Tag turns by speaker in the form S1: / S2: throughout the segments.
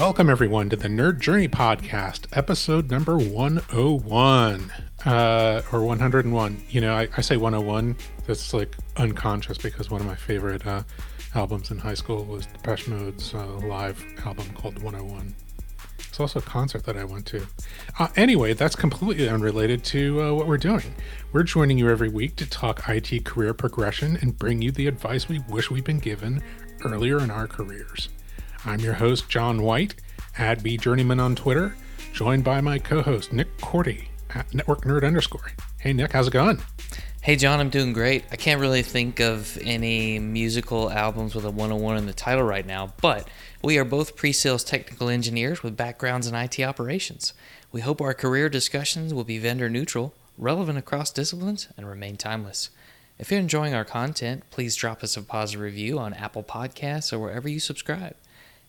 S1: Welcome, everyone, to the Nerd Journey Podcast, episode number 101 uh, or 101. You know, I, I, say 101, that's like unconscious because one of my favorite uh, albums in high school was Depeche Mode's uh, live album called 101. It's also a concert that I went to. Uh, anyway, that's completely unrelated to uh, what we're doing. We're joining you every week to talk IT career progression and bring you the advice we wish we'd been given earlier in our careers. I'm your host, John White, at Journeyman on Twitter, joined by my co host, Nick Korte, at Network Nerd underscore. Hey, Nick, how's it going?
S2: Hey, John, I'm doing great. I can't really think of any musical albums with a 101 in the title right now, but we are both pre sales technical engineers with backgrounds in IT operations. We hope our career discussions will be vendor neutral, relevant across disciplines, and remain timeless. If you're enjoying our content, please drop us a positive review on Apple Podcasts or wherever you subscribe.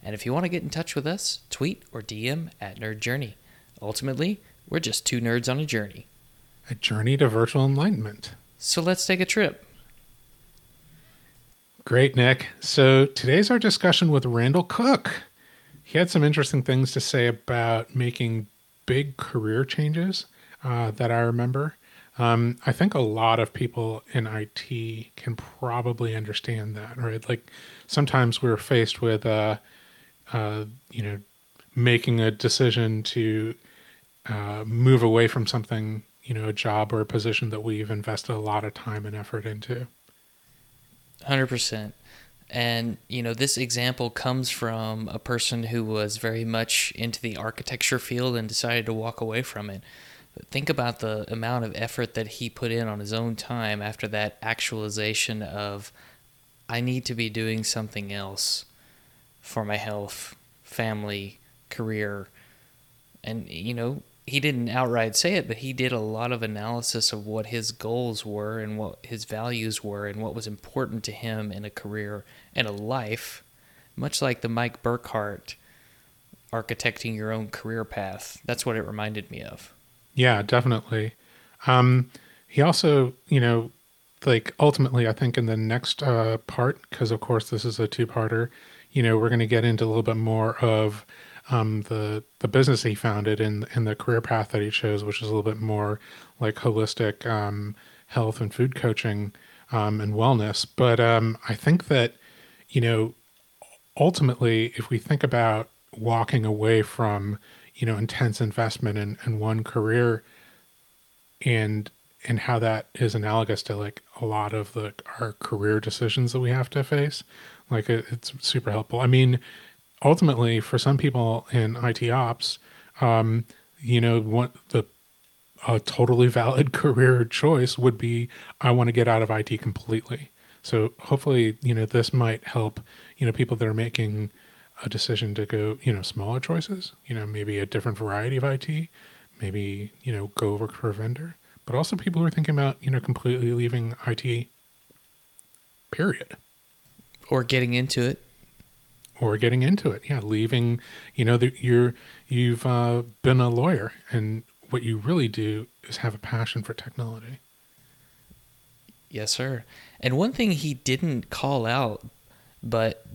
S2: And if you want to get in touch with us, tweet or DM at Nerd Journey. Ultimately, we're just two nerds on a journey.
S1: A journey to virtual enlightenment.
S2: So let's take a trip.
S1: Great, Nick. So today's our discussion with Randall Cook. He had some interesting things to say about making big career changes uh, that I remember. Um, I think a lot of people in IT can probably understand that, right? Like sometimes we're faced with uh, uh, you know, making a decision to uh, move away from something, you know, a job or a position that we've invested a lot of time and effort into.
S2: 100%. And, you know, this example comes from a person who was very much into the architecture field and decided to walk away from it. But think about the amount of effort that he put in on his own time after that actualization of, I need to be doing something else for my health, family, career. And, you know, he didn't outright say it, but he did a lot of analysis of what his goals were and what his values were and what was important to him in a career and a life, much like the Mike Burkhardt architecting your own career path. That's what it reminded me of.
S1: Yeah, definitely. Um, he also, you know, like ultimately, I think in the next uh, part, because of course this is a two-parter, you know, we're going to get into a little bit more of um, the the business he founded and and the career path that he chose, which is a little bit more like holistic um, health and food coaching um, and wellness. But um, I think that you know, ultimately, if we think about walking away from you know intense investment in, in one career and and how that is analogous to like a lot of the our career decisions that we have to face like it, it's super helpful. I mean, ultimately, for some people in IT ops, um, you know, what the a totally valid career choice would be I want to get out of IT completely. So hopefully, you know, this might help, you know, people that are making a decision to go, you know, smaller choices, you know, maybe a different variety of IT, maybe, you know, go work for a vendor, but also people who are thinking about, you know, completely leaving IT, period.
S2: Or getting into it.
S1: Or getting into it. Yeah leaving you know that you're you've uh, been a lawyer and what you really do is have a passion for technology.
S2: Yes sir. And one thing he didn't call out but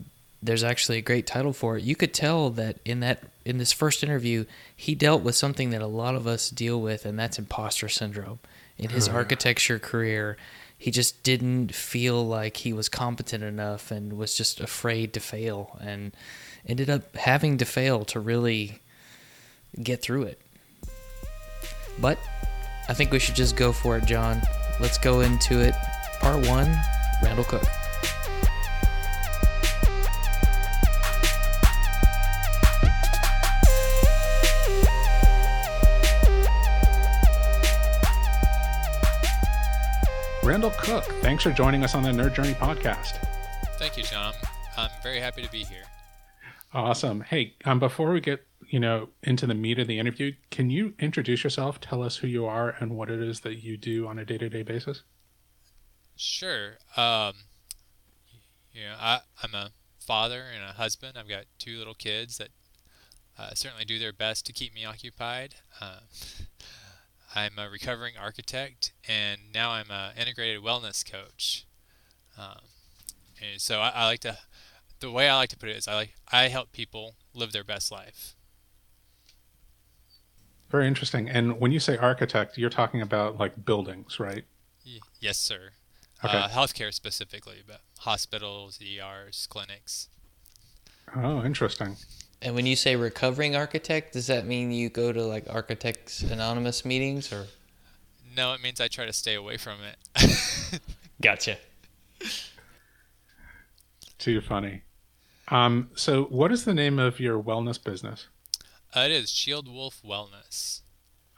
S2: there's actually a great title for it you could tell that in that in this first interview he dealt with something that a lot of us deal with and that's imposter syndrome in his oh, architecture career he just didn't feel like he was competent enough and was just afraid to fail and ended up having to fail to really get through it. But I think we should just go for it, John. Let's go into it. Part one Randall Cook.
S1: Randall Cook. Thanks for joining us on the Nerd Journey podcast.
S3: Thank you, John. I'm very happy to be here.
S1: Awesome. Hey, um, before we get you know into the meat of the interview, can you introduce yourself? Tell us who you are and what it is that you do on a day to day basis.
S3: Sure. Um, you know, I, I'm a father and a husband. I've got two little kids that uh, certainly do their best to keep me occupied. Uh, I'm a recovering architect, and now I'm an integrated wellness coach. Um, and so I, I, like to the way I like to put it is I like I help people live their best life.
S1: Very interesting. And when you say architect, you're talking about like buildings, right?
S3: Y- yes, sir.
S1: Okay.
S3: Uh, healthcare specifically, but hospitals, ERs, clinics.
S1: Oh, interesting.
S2: And when you say recovering architect, does that mean you go to like Architects Anonymous meetings or?
S3: No, it means I try to stay away from it.
S2: Gotcha.
S1: Too funny. Um, so, what is the name of your wellness business?
S3: Uh, it is Shield Wolf Wellness.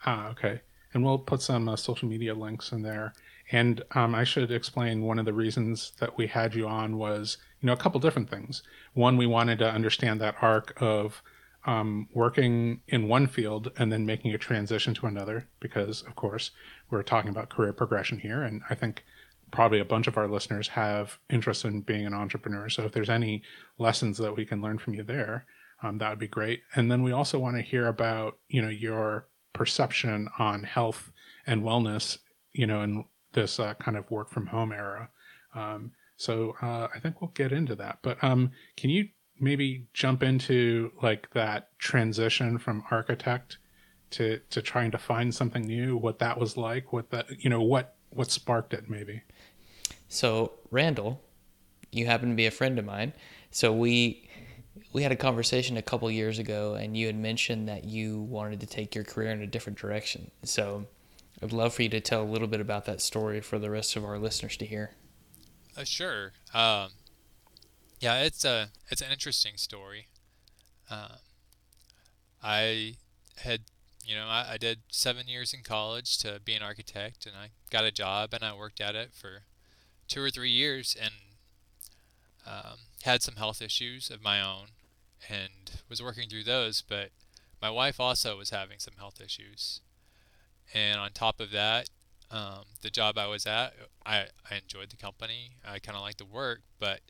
S1: Ah, okay. And we'll put some uh, social media links in there. And um, I should explain one of the reasons that we had you on was, you know, a couple different things. One, we wanted to understand that arc of um, working in one field and then making a transition to another, because, of course, we're talking about career progression here. And I think probably a bunch of our listeners have interest in being an entrepreneur. So if there's any lessons that we can learn from you there, um, that would be great. And then we also want to hear about, you know, your perception on health and wellness, you know, in this uh, kind of work from home era. Um, so uh, I think we'll get into that. But um, can you maybe jump into like that transition from architect to to trying to find something new? What that was like? What that you know what what sparked it maybe?
S2: So Randall, you happen to be a friend of mine. So we we had a conversation a couple years ago, and you had mentioned that you wanted to take your career in a different direction. So I'd love for you to tell a little bit about that story for the rest of our listeners to hear.
S3: Uh, sure. Um, yeah, it's a it's an interesting story. Uh, I had, you know, I, I did seven years in college to be an architect, and I got a job, and I worked at it for two or three years, and um, had some health issues of my own, and was working through those. But my wife also was having some health issues, and on top of that, um, the job I was at, I, I enjoyed the company. I kind of liked the work, but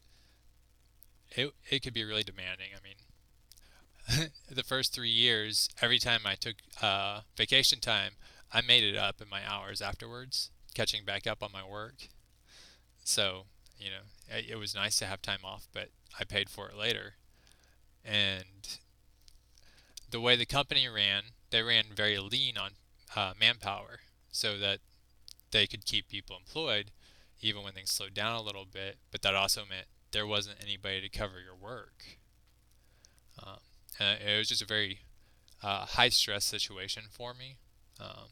S3: it it could be really demanding. I mean, the first three years, every time I took uh, vacation time, I made it up in my hours afterwards, catching back up on my work. So you know, it, it was nice to have time off, but I paid for it later. And the way the company ran, they ran very lean on uh, manpower, so that they could keep people employed even when things slowed down a little bit. But that also meant there wasn't anybody to cover your work. Um, and it was just a very uh, high stress situation for me. Um,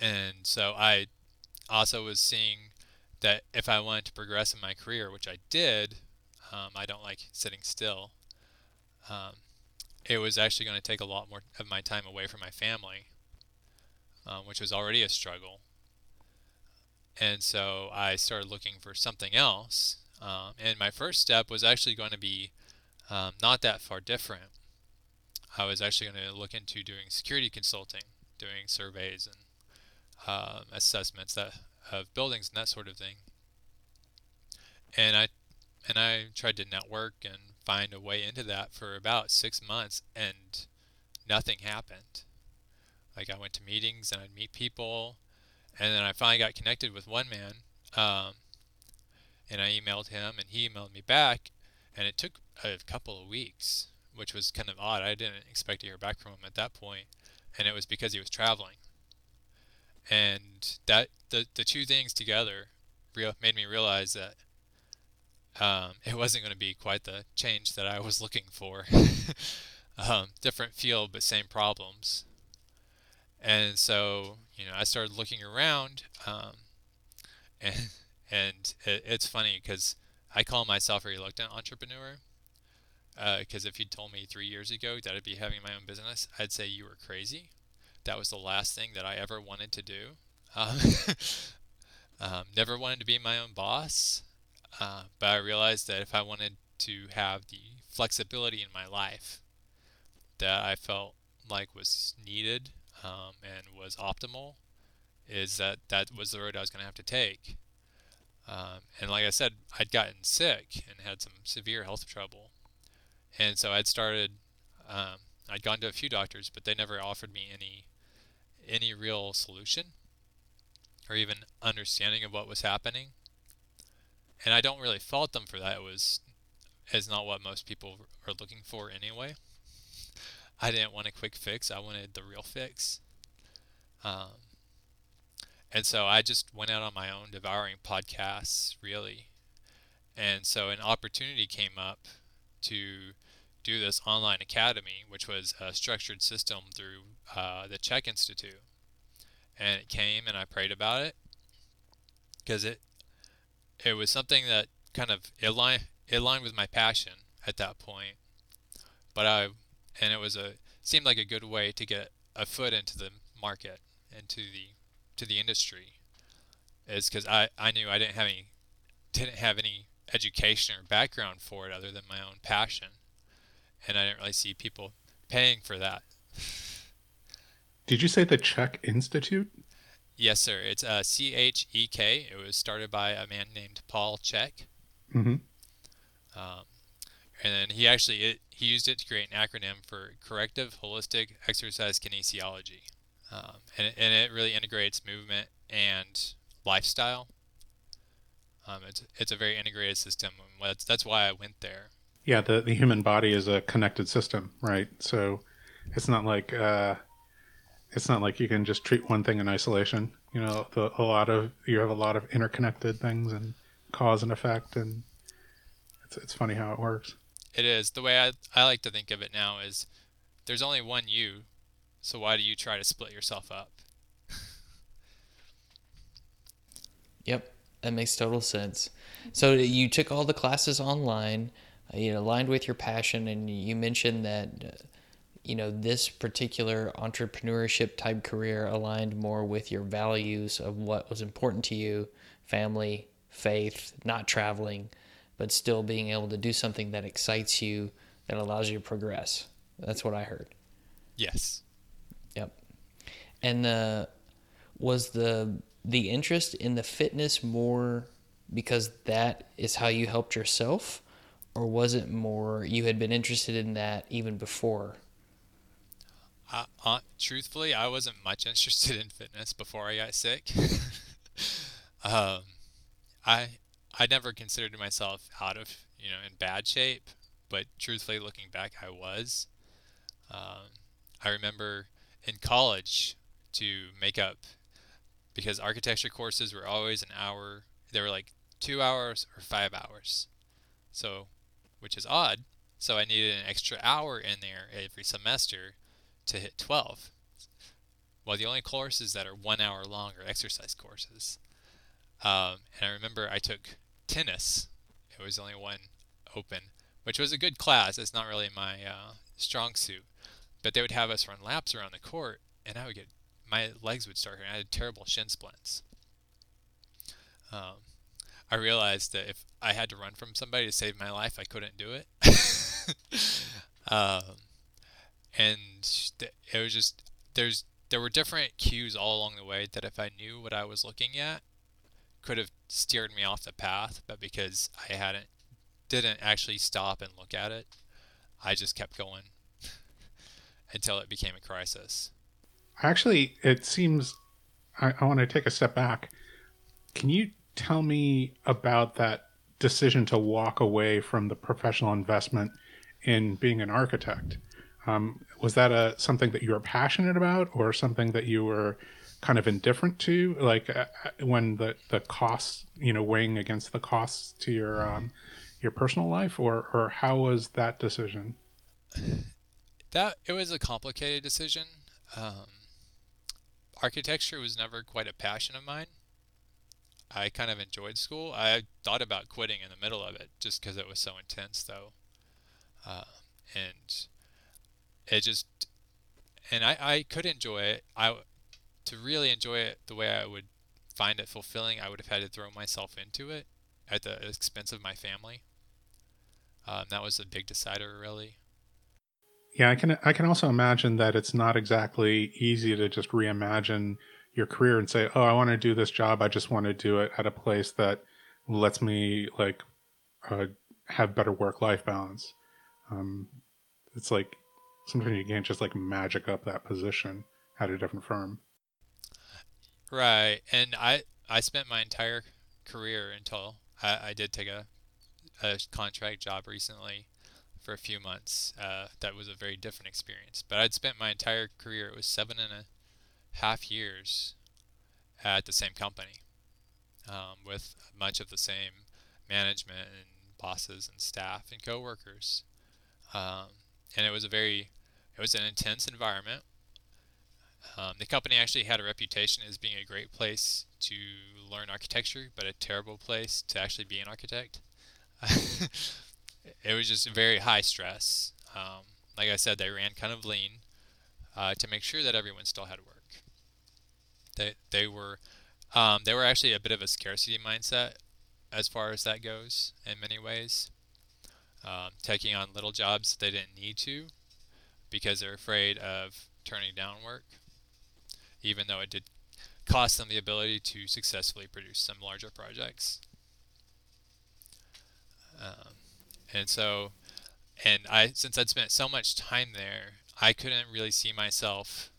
S3: and so I also was seeing that if I wanted to progress in my career, which I did, um, I don't like sitting still. Um, it was actually going to take a lot more of my time away from my family, um, which was already a struggle. And so I started looking for something else. Um, and my first step was actually going to be um, not that far different. I was actually going to look into doing security consulting, doing surveys and uh, assessments that of buildings and that sort of thing. And I and I tried to network and find a way into that for about six months, and nothing happened. Like I went to meetings and I'd meet people, and then I finally got connected with one man, um, and I emailed him, and he emailed me back, and it took a couple of weeks, which was kind of odd. I didn't expect to hear back from him at that point, and it was because he was traveling. And that the the two things together real, made me realize that um, it wasn't going to be quite the change that I was looking for. um, different field, but same problems. And so, you know, I started looking around, um, and and it, it's funny because I call myself a reluctant entrepreneur. Because uh, if you'd told me three years ago that I'd be having my own business, I'd say you were crazy. That was the last thing that I ever wanted to do. Um, um, never wanted to be my own boss. Uh, but I realized that if I wanted to have the flexibility in my life that I felt like was needed um, and was optimal, is that that was the road I was going to have to take. Um, and like I said, I'd gotten sick and had some severe health trouble, and so I'd started. Um, I'd gone to a few doctors, but they never offered me any any real solution or even understanding of what was happening. And I don't really fault them for that. It was is not what most people are looking for anyway. I didn't want a quick fix. I wanted the real fix. Um, and so I just went out on my own, devouring podcasts, really. And so an opportunity came up to do this online academy, which was a structured system through uh, the CHEK Institute. And it came, and I prayed about it because it it was something that kind of aligned it aligned with my passion at that point. But I and it was a seemed like a good way to get a foot into the market into the to the industry is because I, I knew I didn't have any didn't have any education or background for it other than my own passion and I didn't really see people paying for that.
S1: Did you say the CHEK Institute?
S3: Yes, sir. It's uh, C H E K. It was started by a man named Paul Chek.
S1: Mm-hmm.
S3: Um, and then he actually it, he used it to create an acronym for Corrective Holistic Exercise Kinesiology, um, and and it really integrates movement and lifestyle. Um, it's it's a very integrated system. That's that's why I went there.
S1: Yeah, the the human body is a connected system, right? So it's not like uh, it's not like you can just treat one thing in isolation. You know, the, a lot of you have a lot of interconnected things and cause and effect, and it's it's funny how it works.
S3: It is the way I I like to think of it now is there's only one you, so why do you try to split yourself up?
S2: Yep, that makes total sense. So you took all the classes online, uh, you know, aligned with your passion, and you mentioned that, uh, you know, this particular entrepreneurship type career aligned more with your values of what was important to you, family, faith, not traveling, but still being able to do something that excites you, that allows you to progress. That's what I heard.
S3: Yes.
S2: Yep. And the was the the interest in the fitness more because that is how you helped yourself or was it more you had been interested in that even before
S3: uh, uh, truthfully i wasn't much interested in fitness before i got sick um, i i never considered myself out of you know in bad shape but truthfully looking back i was um, i remember in college to make up because architecture courses were always an hour. They were like two hours or five hours. So, which is odd. So I needed an extra hour in there every semester to hit 12. Well, the only courses that are one hour long are exercise courses. Um, and I remember I took tennis. It was only one open, which was a good class. It's not really my uh, strong suit. But they would have us run laps around the court, and I would get my legs would start hurting. I had terrible shin splints. Um, I realized that if I had to run from somebody to save my life, I couldn't do it. um, and it was just there's there were different cues all along the way that if I knew what I was looking at, could have steered me off the path. But because I hadn't didn't actually stop and look at it, I just kept going until it became a crisis.
S1: Actually, it seems I, I want to take a step back. Can you tell me about that decision to walk away from the professional investment in being an architect? Um, was that a something that you were passionate about, or something that you were kind of indifferent to, like uh, uh, when the the costs, you know, weighing against the costs to your um, your personal life, or or how was that decision?
S3: That it was a complicated decision. Um, architecture was never quite a passion of mine. I kind of enjoyed school. I thought about quitting in the middle of it just because it was so intense, though. Uh, and it just, and I, I could enjoy it. I, to really enjoy it the way I would find it fulfilling, I would have had to throw myself into it at the expense of my family. Um, that was a big decider, really.
S1: Yeah, I can I can also imagine that it's not exactly easy to just reimagine your career and say, "Oh, I want to do this job. I just want to do it at a place that lets me like uh, have better work life balance." Um, it's like sometimes you can't just like magic up that position at a different firm.
S3: Right, and I I spent my entire career until I, I did take a, a contract job recently for a few months. Uh, that was a very different experience. But I'd spent my entire career, it was seven and a half years at the same company um, with much of the same management and bosses and staff and coworkers. Um, and it was a very, it was an intense environment. Um, the company actually had a reputation as being a great place to learn architecture, but a terrible place to actually be an architect. it was just very high stress. Um, like I said, they ran kind of lean uh, to make sure that everyone still had work. They they were um, they were actually a bit of a scarcity mindset as far as that goes in many ways. Um, taking on little jobs that they didn't need to because they're afraid of turning down work, even though it did cost them the ability to successfully produce some larger projects. Um, and so, and I since I'd spent so much time there, I couldn't really see myself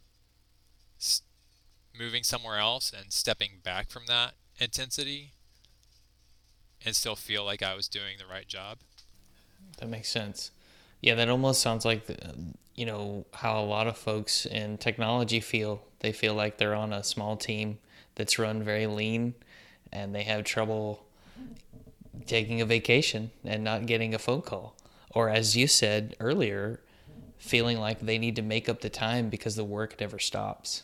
S3: moving somewhere else and stepping back from that intensity and still feel like I was doing the right job.
S2: That makes sense. Yeah, that almost sounds like the, you know how a lot of folks in technology feel. They feel like they're on a small team that's run very lean, and they have trouble taking a vacation and not getting a phone call, or as you said earlier, feeling like they need to make up the time because the work never stops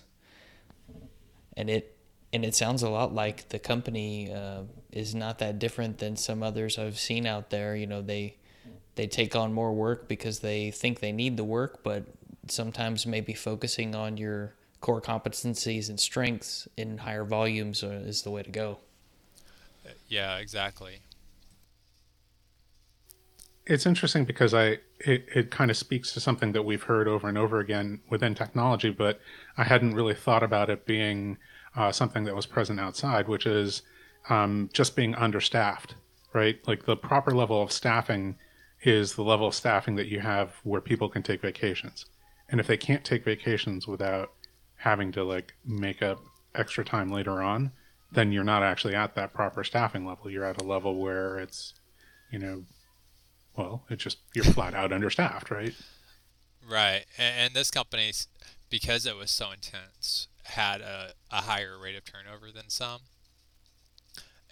S2: and it and it sounds a lot like the company uh, is not that different than some others I've seen out there. You know, they they take on more work because they think they need the work, but sometimes maybe focusing on your core competencies and strengths in higher volumes is the way to go.
S3: Yeah, exactly.
S1: It's interesting because I it, it kind of speaks to something that we've heard over and over again within technology, but I hadn't really thought about it being uh, something that was present outside, which is um, just being understaffed, right? Like the proper level of staffing is the level of staffing that you have where people can take vacations. And if they can't take vacations without having to like make up extra time later on, then you're not actually at that proper staffing level. You're at a level where it's, you know, well, it's just you're flat out understaffed, right?
S3: Right. And, this company, because it was so intense had a, a higher rate of turnover than some.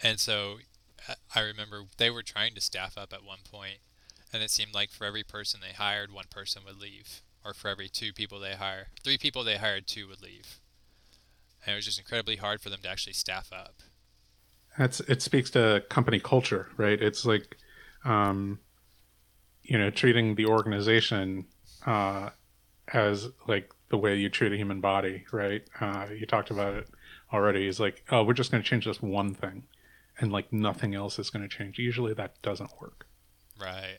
S3: And so uh, I remember they were trying to staff up at one point, and it seemed like for every person they hired, one person would leave, or for every two people they hire, three people they hired, two would leave. And it was just incredibly hard for them to actually staff up.
S1: That's it speaks to company culture, right? It's like, um, you know, treating the organization uh, as like the way you treat a human body, right? Uh, you talked about it already. Is like, oh, we're just going to change this one thing, and like nothing else is going to change. Usually, that doesn't work.
S3: Right.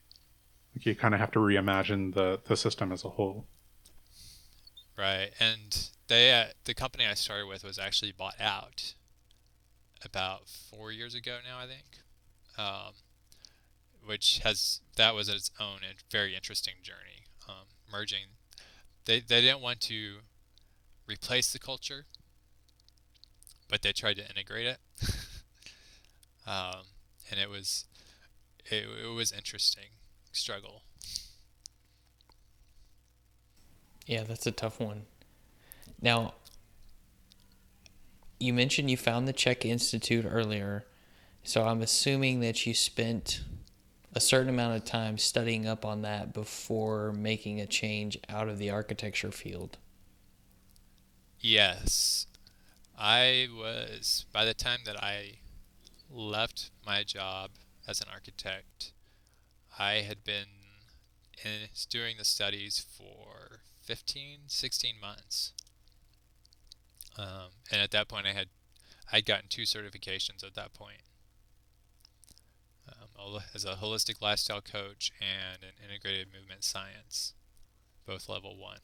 S1: You kind of have to reimagine the the system as a whole.
S3: Right, and they uh, the company I started with was actually bought out about four years ago now, I think. Um, which has that was its own very interesting journey, um, merging they they didn't want to replace the culture, but they tried to integrate it. um, and it was it, it was interesting struggle.
S2: Yeah, that's a tough one. Now, you mentioned you found the CHEK Institute earlier, so I'm assuming that you spent a certain amount of time studying up on that before making a change out of the architecture field.
S3: Yes. I was, by the time that I left my job as an architect, I had been in, doing the studies for 15, 16 months. Um, and at that point, I had I'd gotten two certifications at that point as a holistic lifestyle coach and an integrated movement science, both level one.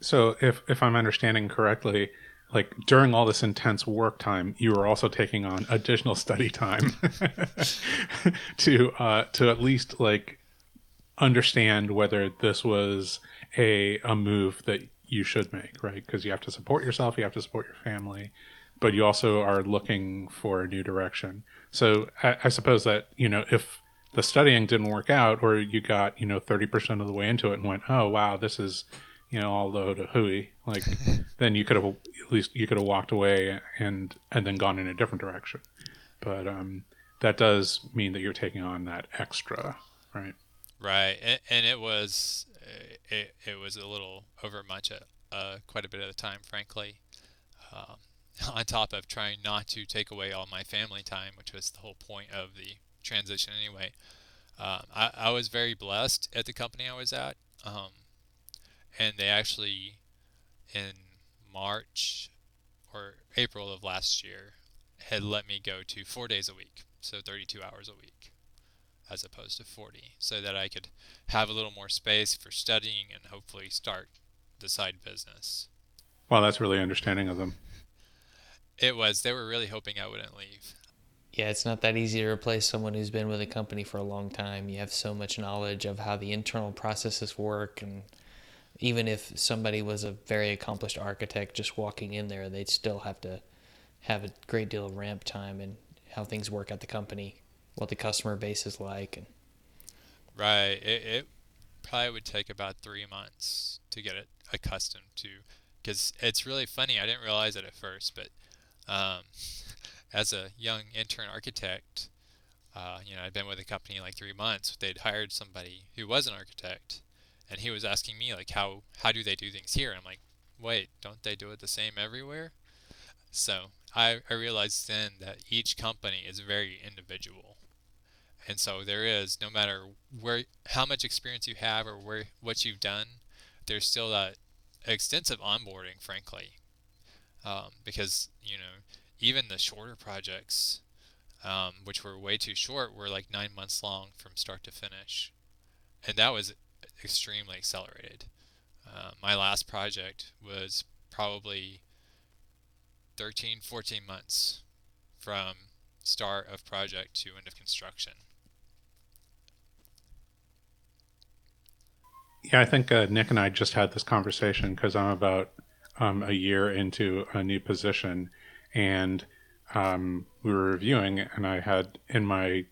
S1: So, if if I'm understanding correctly, like during all this intense work time, you were also taking on additional study time to uh, to at least like understand whether this was a a move that you should make, right? Because you have to support yourself, you have to support your family. but you also are looking for a new direction. So I, I suppose that you know if the studying didn't work out, or you got you know thirty percent of the way into it and went, oh wow, this is you know all low to hooey, like then you could have at least you could have walked away and and then gone in a different direction. But um, that does mean that you're taking on that extra, right?
S3: Right, and, and it was it, it was a little over much at uh, quite a bit of the time, frankly. Um, on top of trying not to take away all my family time, which was the whole point of the transition anyway. Um, I, I was very blessed at the company I was at, um, and they actually in March or April of last year had let me go to four days a week, so 32 hours a week as opposed to 40, so that I could have a little more space for studying and hopefully start the side business.
S1: Well, that's really understanding of them.
S3: It was. They were really hoping I wouldn't leave.
S2: Yeah, it's not that easy to replace someone who's been with a company for a long time. You have so much knowledge of how the internal processes work and even if somebody was a very accomplished architect just walking in there, they'd still have to have a great deal of ramp time and how things work at the company what the customer base is like. And
S3: right, it, it probably would take about three months to get it accustomed to, because it's really funny. I didn't realize it at first, but um, as a young intern architect, uh, you know, I'd been with the company like three months. They'd hired somebody who was an architect, and he was asking me like, how how do they do things here? And I'm like, wait, don't they do it the same everywhere? So I, I realized then that each company is very individual. And so there is, no matter where, how much experience you have or where what you've done, there's still that extensive onboarding, frankly, um, because you know even the shorter projects, um, which were way too short, were like nine months long from start to finish, and that was extremely accelerated. Uh, my last project was probably 13, 14 months from start of project to end of construction.
S1: Yeah, I think uh, Nick and I just had this conversation because I'm about um, a year into a new position, and um, we were reviewing, and I had in my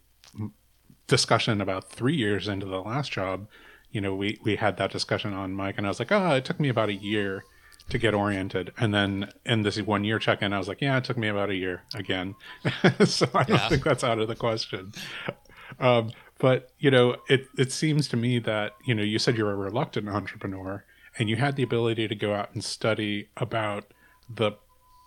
S1: discussion about three years into the last job, you know, we we had that discussion on mic, and I was like, oh, it took me about a year to get oriented, and then in this one year check in, I was like, yeah, it took me about a year again, so I don't yeah. think that's out of the question. Um, but you know, it it seems to me that you know you said you're a reluctant entrepreneur, and you had the ability to go out and study about the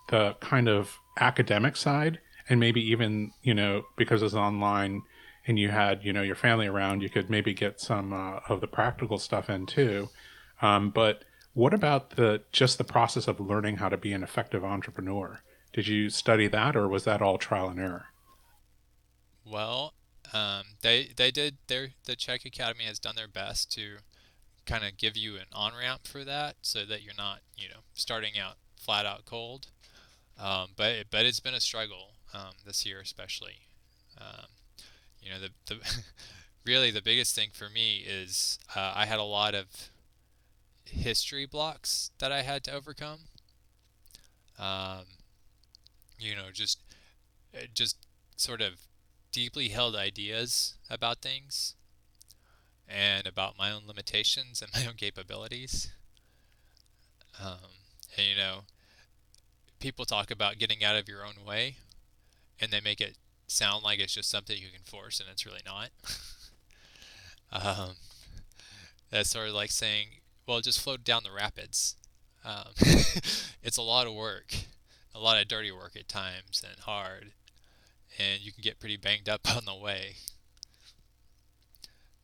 S1: the kind of academic side, and maybe even you know because it's online and you had you know your family around, you could maybe get some uh, of the practical stuff in too. Um, but what about the just the process of learning how to be an effective entrepreneur? Did you study that, or was that all trial and error?
S3: Well, um, they they did their the CHEK Academy has done their best to kind of give you an on ramp for that, so that you're not you know starting out flat out cold. Um, but but it's been a struggle um, this year, especially. You know the the really the biggest thing for me is uh, I had a lot of history blocks that I had to overcome. Um, you know, just just sort of deeply held ideas about things and about my own limitations and my own capabilities. Um, and you know, people talk about getting out of your own way, and they make it sound like it's just something you can force, and it's really not. um, that's sort of like saying, "Well, just float down the rapids." Um, it's a lot of work, a lot of dirty work at times, and hard and you can get pretty banged up on the way.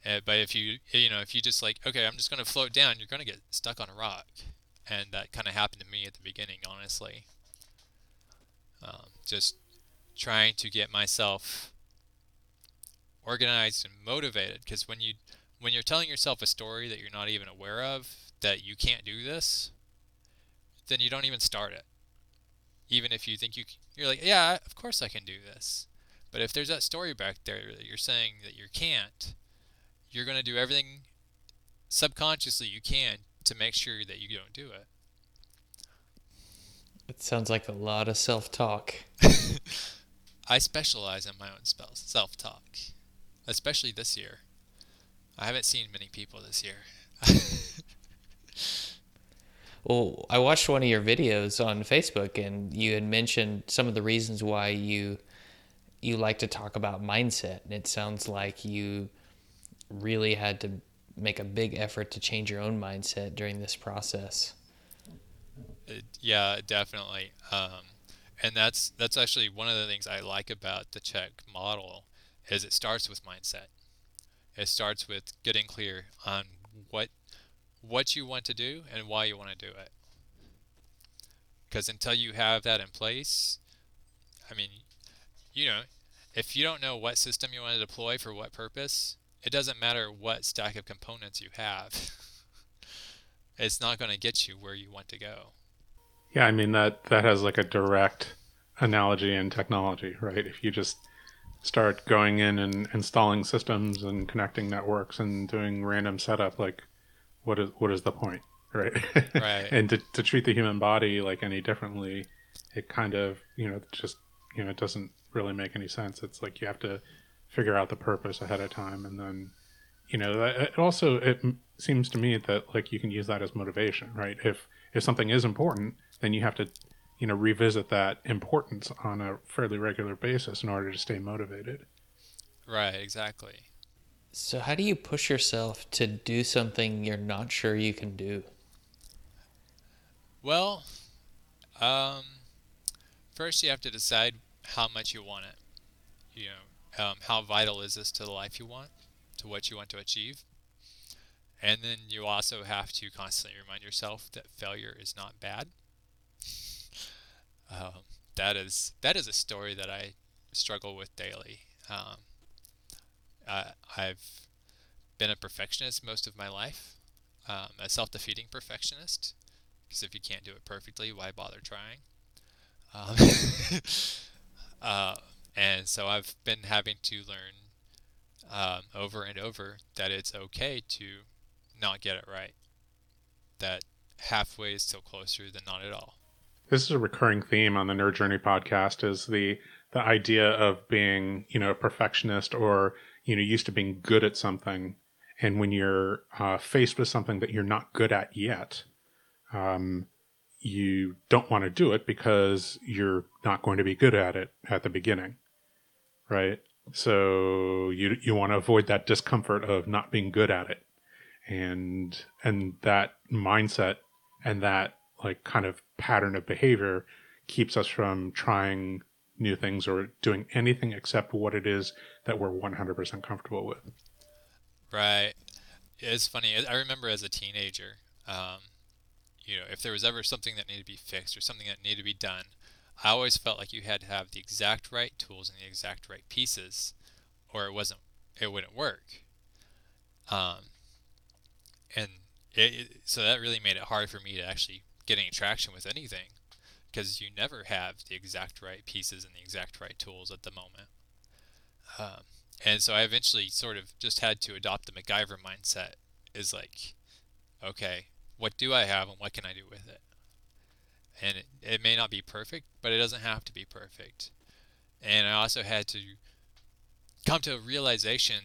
S3: Uh, but if you you know if you just like okay I'm just going to float down you're going to get stuck on a rock and that kind of happened to me at the beginning honestly um, just trying to get myself organized and motivated because when you when you're telling yourself a story that you're not even aware of that you can't do this then you don't even start it. Even if you think you you're like yeah of course i can do this. But if there's that story back there that you're saying that you can't you're going to do everything subconsciously you can to make sure that you don't do it.
S2: It sounds like a lot of self talk.
S3: I specialize in my own spells, self talk, especially this year. I haven't seen many people this year.
S2: well, I watched one of your videos on Facebook, and you had mentioned some of the reasons why you you like to talk about mindset, and it sounds like you really had to make a big effort to change your own mindset during this process.
S3: It, yeah, definitely. Um, and that's that's actually one of the things I like about the Chek model is it starts with mindset. It starts with getting clear on what what you want to do and why you want to do it. Because until you have that in place, I mean, you know, if you don't know what system you want to deploy for what purpose, it doesn't matter what stack of components you have. it's not going to get you where you want to go.
S1: Yeah, I mean that that has like a direct analogy in technology, right? If you just start going in and installing systems and connecting networks and doing random setup, like what is what is the point, right?
S3: Right.
S1: and to, to treat the human body like any differently, it kind of you know just you know it doesn't really make any sense. It's like you have to figure out the purpose ahead of time, and then you know it also it seems to me that like you can use that as motivation, right? If if something is important, then you have to you know revisit that importance on a fairly regular basis in order to stay motivated.
S3: Right. Exactly.
S2: So, how do you push yourself to do something you're not sure you can do?
S3: Well, um, first you have to decide how much you want it. You know, um, how vital is this to the life you want, to what you want to achieve? And then you also have to constantly remind yourself that failure is not bad. Um, that is that is a story that I struggle with daily. Um, uh, I've been a perfectionist most of my life, um, a self-defeating perfectionist. Because if you can't do it perfectly, why bother trying? Um, uh, and so I've been having to learn um, over and over that it's okay to not get it right. That halfway is still closer than not at all.
S1: This is a recurring theme on the Nerd Journey podcast is the the idea of being, you know, a perfectionist or, you know, used to being good at something. And when you're uh, faced with something that you're not good at yet, um, you don't want to do it because you're not going to be good at it at the beginning. Right. So you, you want to avoid that discomfort of not being good at it. And, and that mindset and that like kind of pattern of behavior keeps us from trying new things or doing anything except what it is that we're 100% comfortable with.
S3: Right. It's funny. I remember as a teenager, um, you know, if there was ever something that needed to be fixed or something that needed to be done, I always felt like you had to have the exact right tools and the exact right pieces, or it wasn't, it wouldn't work. Um, and it, it, so that really made it hard for me to actually get any traction with anything because you never have the exact right pieces and the exact right tools at the moment. Um, and so I eventually sort of just had to adopt the MacGyver mindset is like, okay, what do I have and what can I do with it? And it, it may not be perfect, but it doesn't have to be perfect. And I also had to come to a realization,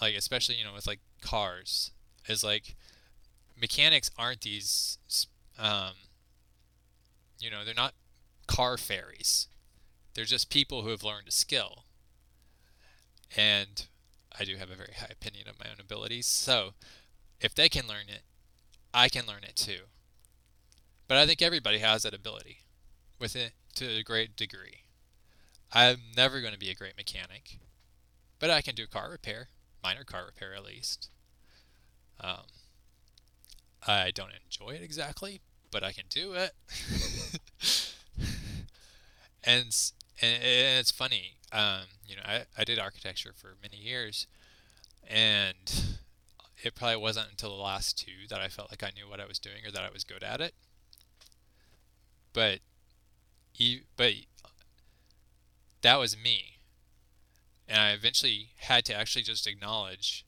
S3: like, especially, you know, with like cars, is like mechanics aren't these um, you know, they're not car fairies. They're just people who have learned a skill. And I do have a very high opinion of my own abilities. So if they can learn it, I can learn it too. But I think everybody has that ability with it to a great degree. I'm never going to be a great mechanic, but I can do car repair, minor car repair at least. Um, I don't enjoy it exactly, but I can do it. and, and it's funny. Um, you know, I, I did architecture for many years, and it probably wasn't until the last two that I felt like I knew what I was doing or that I was good at it. But, but that was me, and I eventually had to actually just acknowledge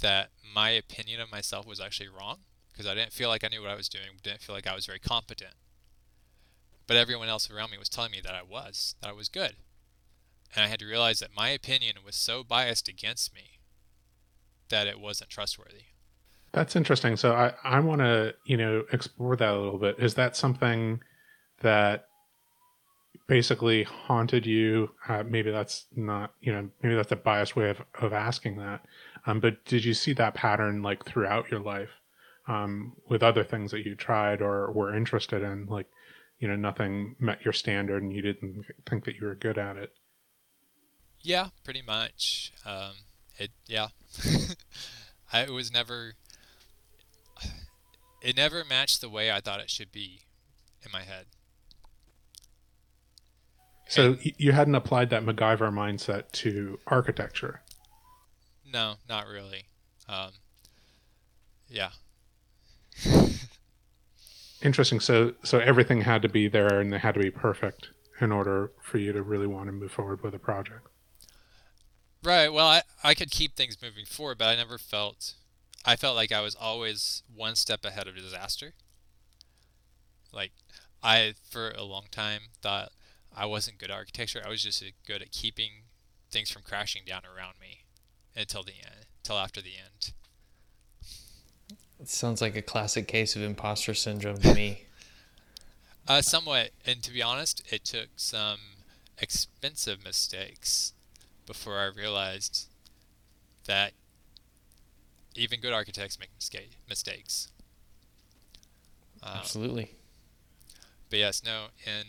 S3: that my opinion of myself was actually wrong because I didn't feel like I knew what I was doing, didn't feel like I was very competent. but everyone else around me was telling me that I was, that I was good. And I had to realize that my opinion was so biased against me that it wasn't trustworthy.
S1: That's interesting. So I, I want to, you know, explore that a little bit. Is that something that basically haunted you? Uh, maybe that's not, you know, maybe that's a biased way of, of asking that. Um, but did you see that pattern like throughout your life um, with other things that you tried or were interested in? Like, you know, nothing met your standard and you didn't think that you were good at it.
S3: Yeah, pretty much. Um, it, yeah. I was never it never matched the way I thought it should be in my head.
S1: So and, you hadn't applied that MacGyver mindset to architecture?
S3: No, not really. Um, yeah.
S1: Interesting. So so everything had to be there and they had to be perfect in order for you to really want to move forward with a project.
S3: Right. Well, I, I could keep things moving forward, but I never felt I felt like I was always one step ahead of disaster. Like I for a long time thought I wasn't good at architecture. I was just good at keeping things from crashing down around me until the end, until after the end.
S2: It sounds like a classic case of imposter syndrome to me.
S3: uh, somewhat, and to be honest, it took some expensive mistakes before I realized that even good architects make mistakes.
S2: Um, Absolutely.
S3: But yes, no, in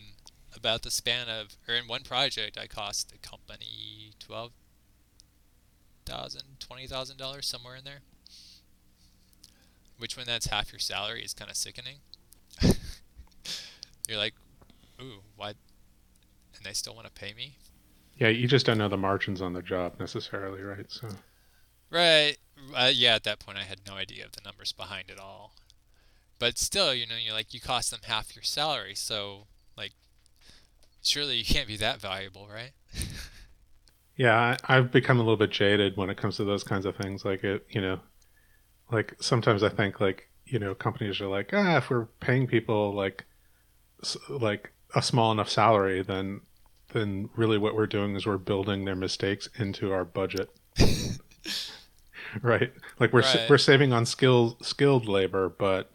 S3: about the span of, or in one project, I cost the company twelve thousand, twenty thousand dollars, somewhere in there. Which, when that's half your salary, is kind of sickening. You're like, ooh, why? And they still want to pay me.
S1: Yeah, you just don't know the margins on the job necessarily, right? So.
S3: Right. Uh, yeah, at that point, I had no idea of the numbers behind it all. But still, you know, you're like you cost them half your salary, so like, surely you can't be that valuable, right?
S1: yeah, I, I've become a little bit jaded when it comes to those kinds of things. Like it, you know, like sometimes I think like you know companies are like, ah, if we're paying people like like a small enough salary, then then really what we're doing is we're building their mistakes into our budget. right? Like we're right. we're saving on skilled skilled labor, but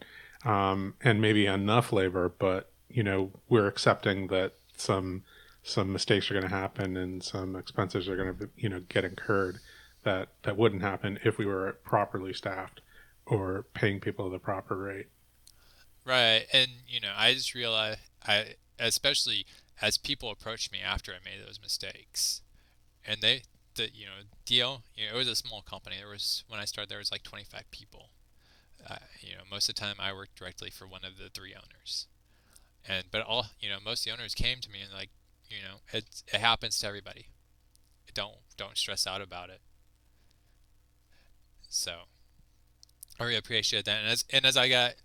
S1: um, and maybe enough labor, but you know we're accepting that some some mistakes are going to happen and some expenses are going to you know get incurred that that wouldn't happen if we were properly staffed or paying people the proper rate.
S3: Right, and you know I just realized I especially as people approached me after I made those mistakes, and they the you know deal you know it was a small company there was when i started there was like 25 people. Uh, you know most of the time i worked directly for one of the three owners. And but all you know most of the owners came to me and like you know it it happens to everybody. Don't don't stress out about it so i really appreciate that and as and as i got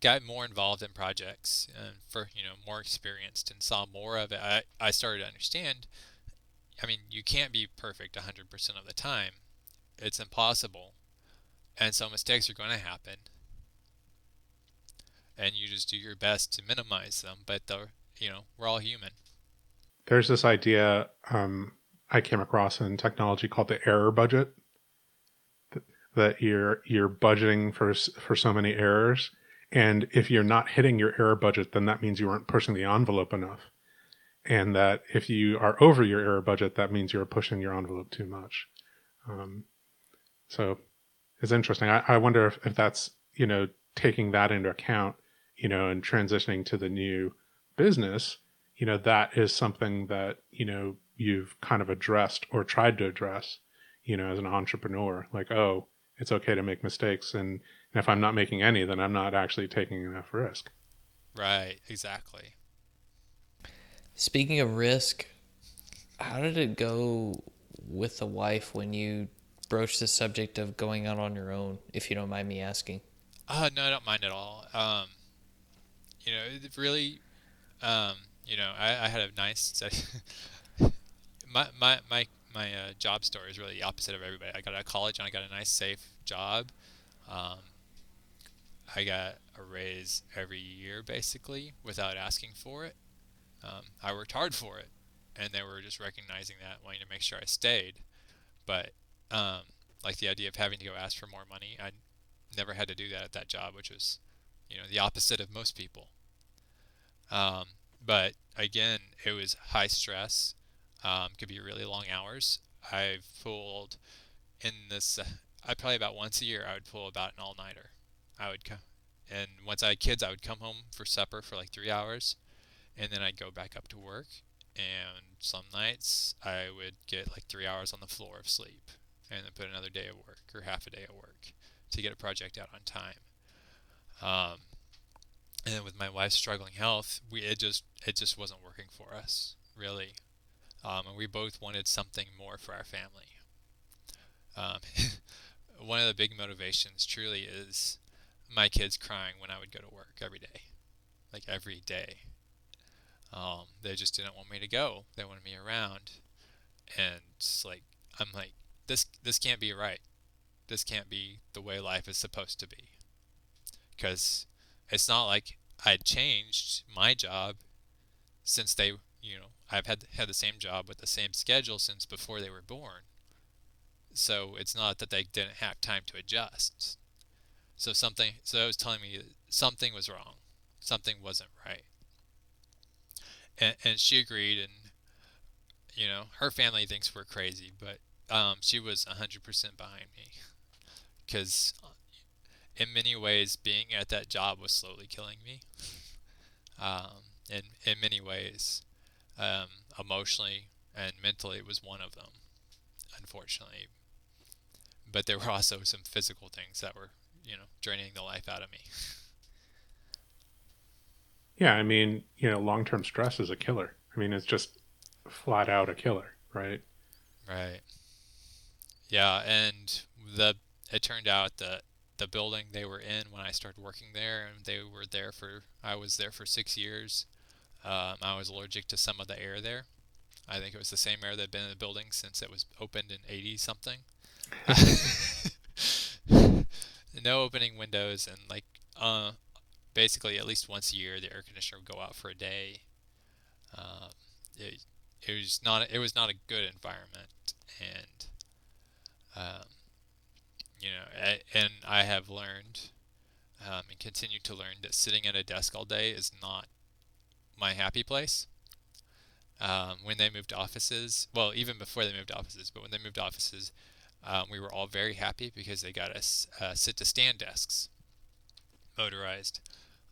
S3: got more involved in projects and for you know more experienced and saw more of it i i started to understand I mean, you can't be perfect 100% of the time. It's impossible. And so mistakes are going to happen. And you just do your best to minimize them, but the, you know, we're all human.
S1: There's this idea um, I came across in technology called the error budget. That you're you're budgeting for for so many errors, and if you're not hitting your error budget, then that means you weren't pushing the envelope enough and that if you are over your error budget, that means you're pushing your envelope too much. Um, so it's interesting. I, I wonder if, if that's you know taking that into account, you know, and transitioning to the new business. You know, that is something that you know you've kind of addressed or tried to address. You know, as an entrepreneur, like oh, it's okay to make mistakes, and, and if I'm not making any, then I'm not actually taking enough risk.
S3: Right. Exactly.
S2: Speaking of risk, how did it go with the wife when you broached the subject of going out on your own, if you don't mind me asking?
S3: Uh, no, I don't mind at all. Um, you know, it really, um, you know, I, I had a nice, my, my, my, my uh, job story is really the opposite of everybody. I got out of college and I got a nice, safe job. Um, I got a raise every year basically without asking for it Um, I worked hard for it, and they were just recognizing that, wanting to make sure I stayed. But um, like the idea of having to go ask for more money, I never had to do that at that job, which was, you know, the opposite of most people. Um, but again, it was high stress. Um, could be really long hours. I've pulled in this. Uh, I probably about once a year I would pull about an all nighter. I would come, and once I had kids, I would come home for supper for like three hours, and then I'd go back up to work. And some nights I would get like three hours on the floor of sleep, and then put another day of work or half a day of work to get a project out on time. Um, and then with my wife's struggling health, we it just it just wasn't working for us really, um, and we both wanted something more for our family. Um, one of the big motivations truly is my kids crying when I would go to work every day, like every day. Um, they just didn't want me to go. They wanted me around, and like I'm like this this can't be right. This can't be the way life is supposed to be. Because it's not like I'd changed my job since they, you know, I've had had the same job with the same schedule since before they were born. So it's not that they didn't have time to adjust. So something, so it was telling me something was wrong, something wasn't right. And, and she agreed, and you know, her family thinks we're crazy, but um, she was 100% behind me because in many ways, being at that job was slowly killing me. Um, in in many ways, um, emotionally and mentally, it was one of them, unfortunately. But there were also some physical things that were, you know, draining the life out of me.
S1: Yeah, I mean, you know, long term stress is a killer. I mean, it's just flat out a killer, right?
S3: Right. Yeah, and the it turned out that the building they were in when I started working there, and they were there for I was there for six years. Um, I was allergic to some of the air there. I think it was the same air that had been in the building since it was opened in 80 something. no opening windows and like uh, basically at least once a year the air conditioner would go out for a day. Um, it, it was not it was not a good environment and um, you know, and I have learned um, and continue to learn that sitting at a desk all day is not my happy place. Um, when they moved offices, well, even before they moved offices, but when they moved offices, um, we were all very happy because they got us uh, sit to stand desks, motorized.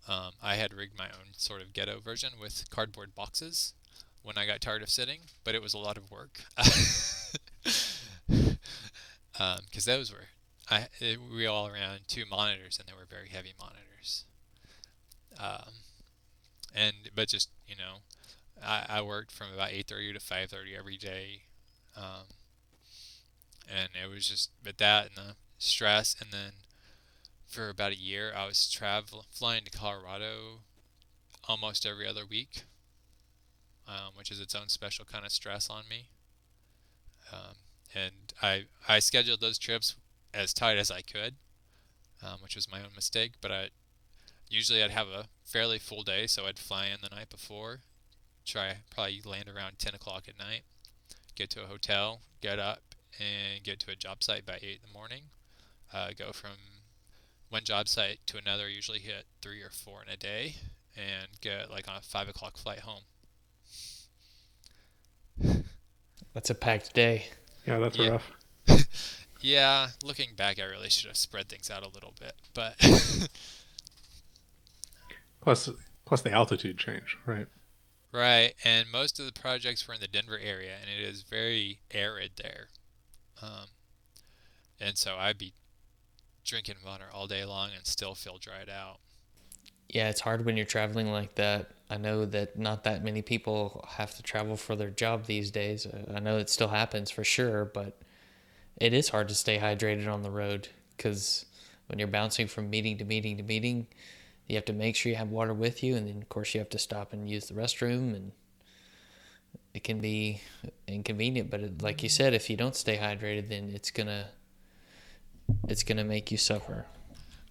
S3: Um, I had rigged my own sort of ghetto version with cardboard boxes when I got tired of sitting, but it was a lot of work. Because um, those were I it, we all ran two monitors, and they were very heavy monitors. And but just you know, I, I worked from about 8:30 to 5:30 every day, um, and it was just but that and the stress, and then for about a year I was traveling flying to Colorado almost every other week, um, which is its own special kind of stress on me. Um, and I I scheduled those trips as tight as I could, um, which was my own mistake. But I usually I'd have a fairly full day, so I'd fly in the night before, try probably land around 10 o'clock at night, get to a hotel, get up, and get to a job site by 8 in the morning. Uh, go from one job site to another, usually hit three or four in a day, and get like on a 5 o'clock flight home.
S2: That's a packed day.
S1: Yeah, that's
S3: Yeah.
S1: rough.
S3: Yeah, looking back, I really should have spread things out a little bit, but
S1: Plus, plus the altitude change, right?
S3: right. And most of the projects were in the Denver area, and it is very arid there. Um, and so I'd be drinking water all day long and still feel dried out.
S2: Yeah, it's hard when you're traveling like that. I know that not that many people have to travel for their job these days. Uh, I know it still happens for sure, but it is hard to stay hydrated on the road because when you're bouncing from meeting to meeting to meeting, you have to make sure you have water with you, and then of course you have to stop and use the restroom, and it can be inconvenient. But it, like you said, if you don't stay hydrated, then it's gonna it's gonna make you suffer.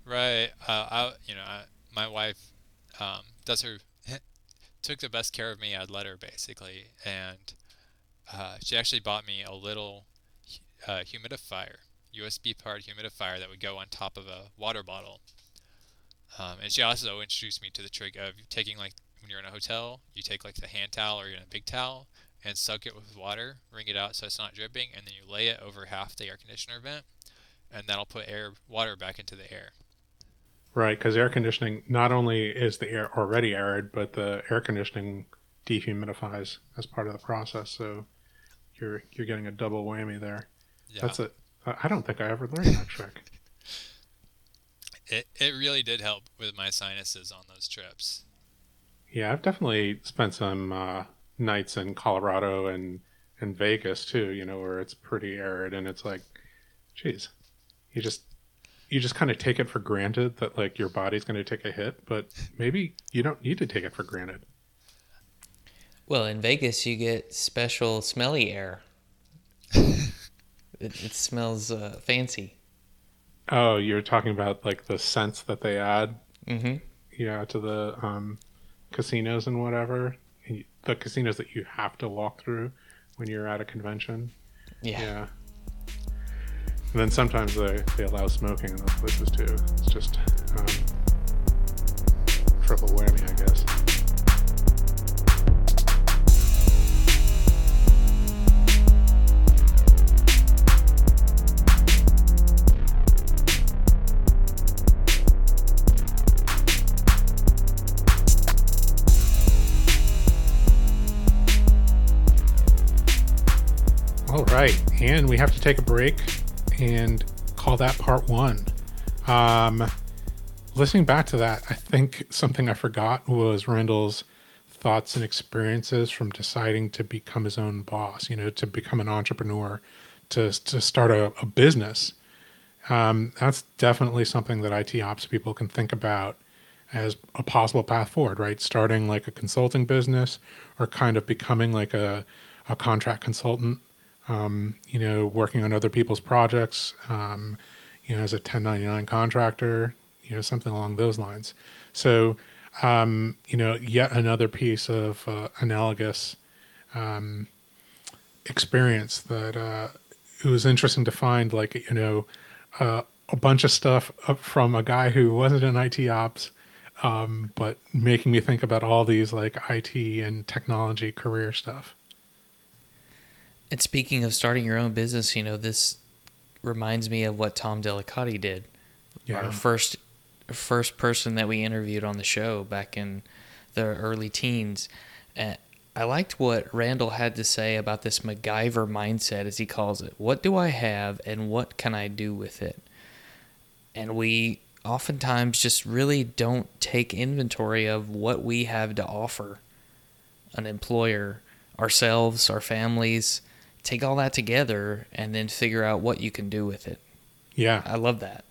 S3: Right. Uh, I, you know, I, my wife um, does her took the best care of me I'd let her basically, and uh, she actually bought me a little uh, humidifier, USB powered humidifier that would go on top of a water bottle. Um, and she also introduced me to the trick of taking like when you're in a hotel, you take like the hand towel or you're in a big towel and soak it with water, wring it out so it's not dripping, and then you lay it over half the air conditioner vent, and that'll put air water back into the air.
S1: Right, because air conditioning not only is the air already arid, but the air conditioning dehumidifies as part of the process. So you're you're getting a double whammy there.
S3: Yeah.
S1: That's it. I don't think I ever learned that trick.
S3: It it really did help with my sinuses on those trips.
S1: Yeah, I've definitely spent some uh, nights in Colorado and and Vegas too. You know, where it's pretty arid, and it's like, geez, you just you just kind of take it for granted that like your body's going to take a hit, but maybe you don't need to take it for granted.
S2: Well, in Vegas, you get special smelly air. it, it smells uh, fancy.
S1: Oh, you're talking about like the scents that they add,
S2: Mm-hmm.
S1: yeah, to the um, casinos and whatever. The casinos that you have to walk through when you're at a convention.
S2: Yeah.
S1: Yeah. And then sometimes they, they allow smoking in those places too. It's just um, triple whammy, I guess. All right, and we have to take a break and call that part one. Um, listening back to that, I think something I forgot was Randall's thoughts and experiences from deciding to become his own boss. You know, to become an entrepreneur, to to start a, a business. Um, that's definitely something that IT ops people can think about as a possible path forward. Right, starting like a consulting business, or kind of becoming like a a contract consultant um, you know, working on other people's projects, um, you know, as a 1099 contractor, you know, something along those lines. So, um, you know, yet another piece of uh, analogous um, experience that uh, it was interesting to find, like, you know, uh, a bunch of stuff from a guy who wasn't in IT ops, um, but making me think about all these like IT and technology career stuff.
S2: And speaking of starting your own business, you know, this reminds me of what Tom Delicati did.
S1: Yeah.
S2: Our first first person that we interviewed on the show back in the early teens. And I liked what Randall had to say about this MacGyver mindset, as he calls it. What do I have and what can I do with it? And we oftentimes just really don't take inventory of what we have to offer an employer, ourselves, our families. Take all that together and then figure out what you can do with it.
S1: Yeah.
S2: I love that.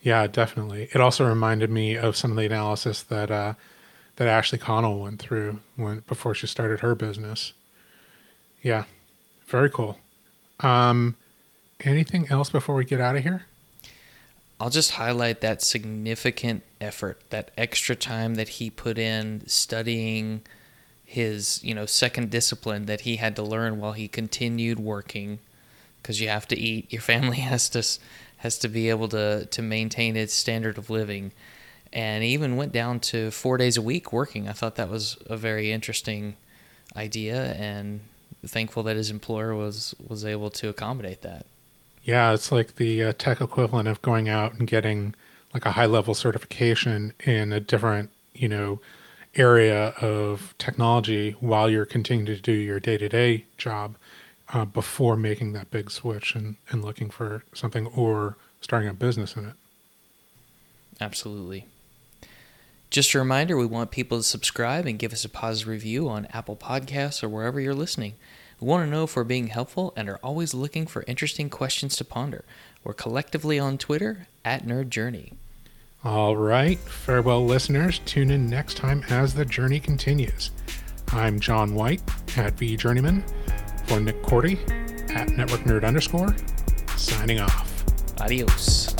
S1: Yeah, definitely. It also reminded me of some of the analysis that uh, that Ashley Connell went through when before she started her business. Yeah, very cool. Um, anything else before we get out of here?
S2: I'll just highlight that significant effort, that extra time that he put in studying his, you know, second discipline that he had to learn while he continued working because you have to eat. Your family has to has to be able to to maintain its standard of living. And even went down to 4 days a week working. I thought that was a very interesting idea and thankful that his employer was was able to accommodate that.
S1: Yeah, it's like the uh, tech equivalent of going out and getting like a high level certification in a different, you know, area of technology while you're continuing to do your day to day job uh, before making that big switch and, and looking for something or starting a business in it.
S2: Absolutely. Just a reminder we want people to subscribe and give us a positive review on Apple Podcasts or wherever you're listening. We want to know if we're being helpful and are always looking for interesting questions to ponder. We're collectively on Twitter at Nerd Journey.
S1: All right. Farewell, listeners. Tune in next time as the journey continues. I'm John White at V Journeyman for Nick Korte at Network Nerd underscore, signing off.
S2: Adios.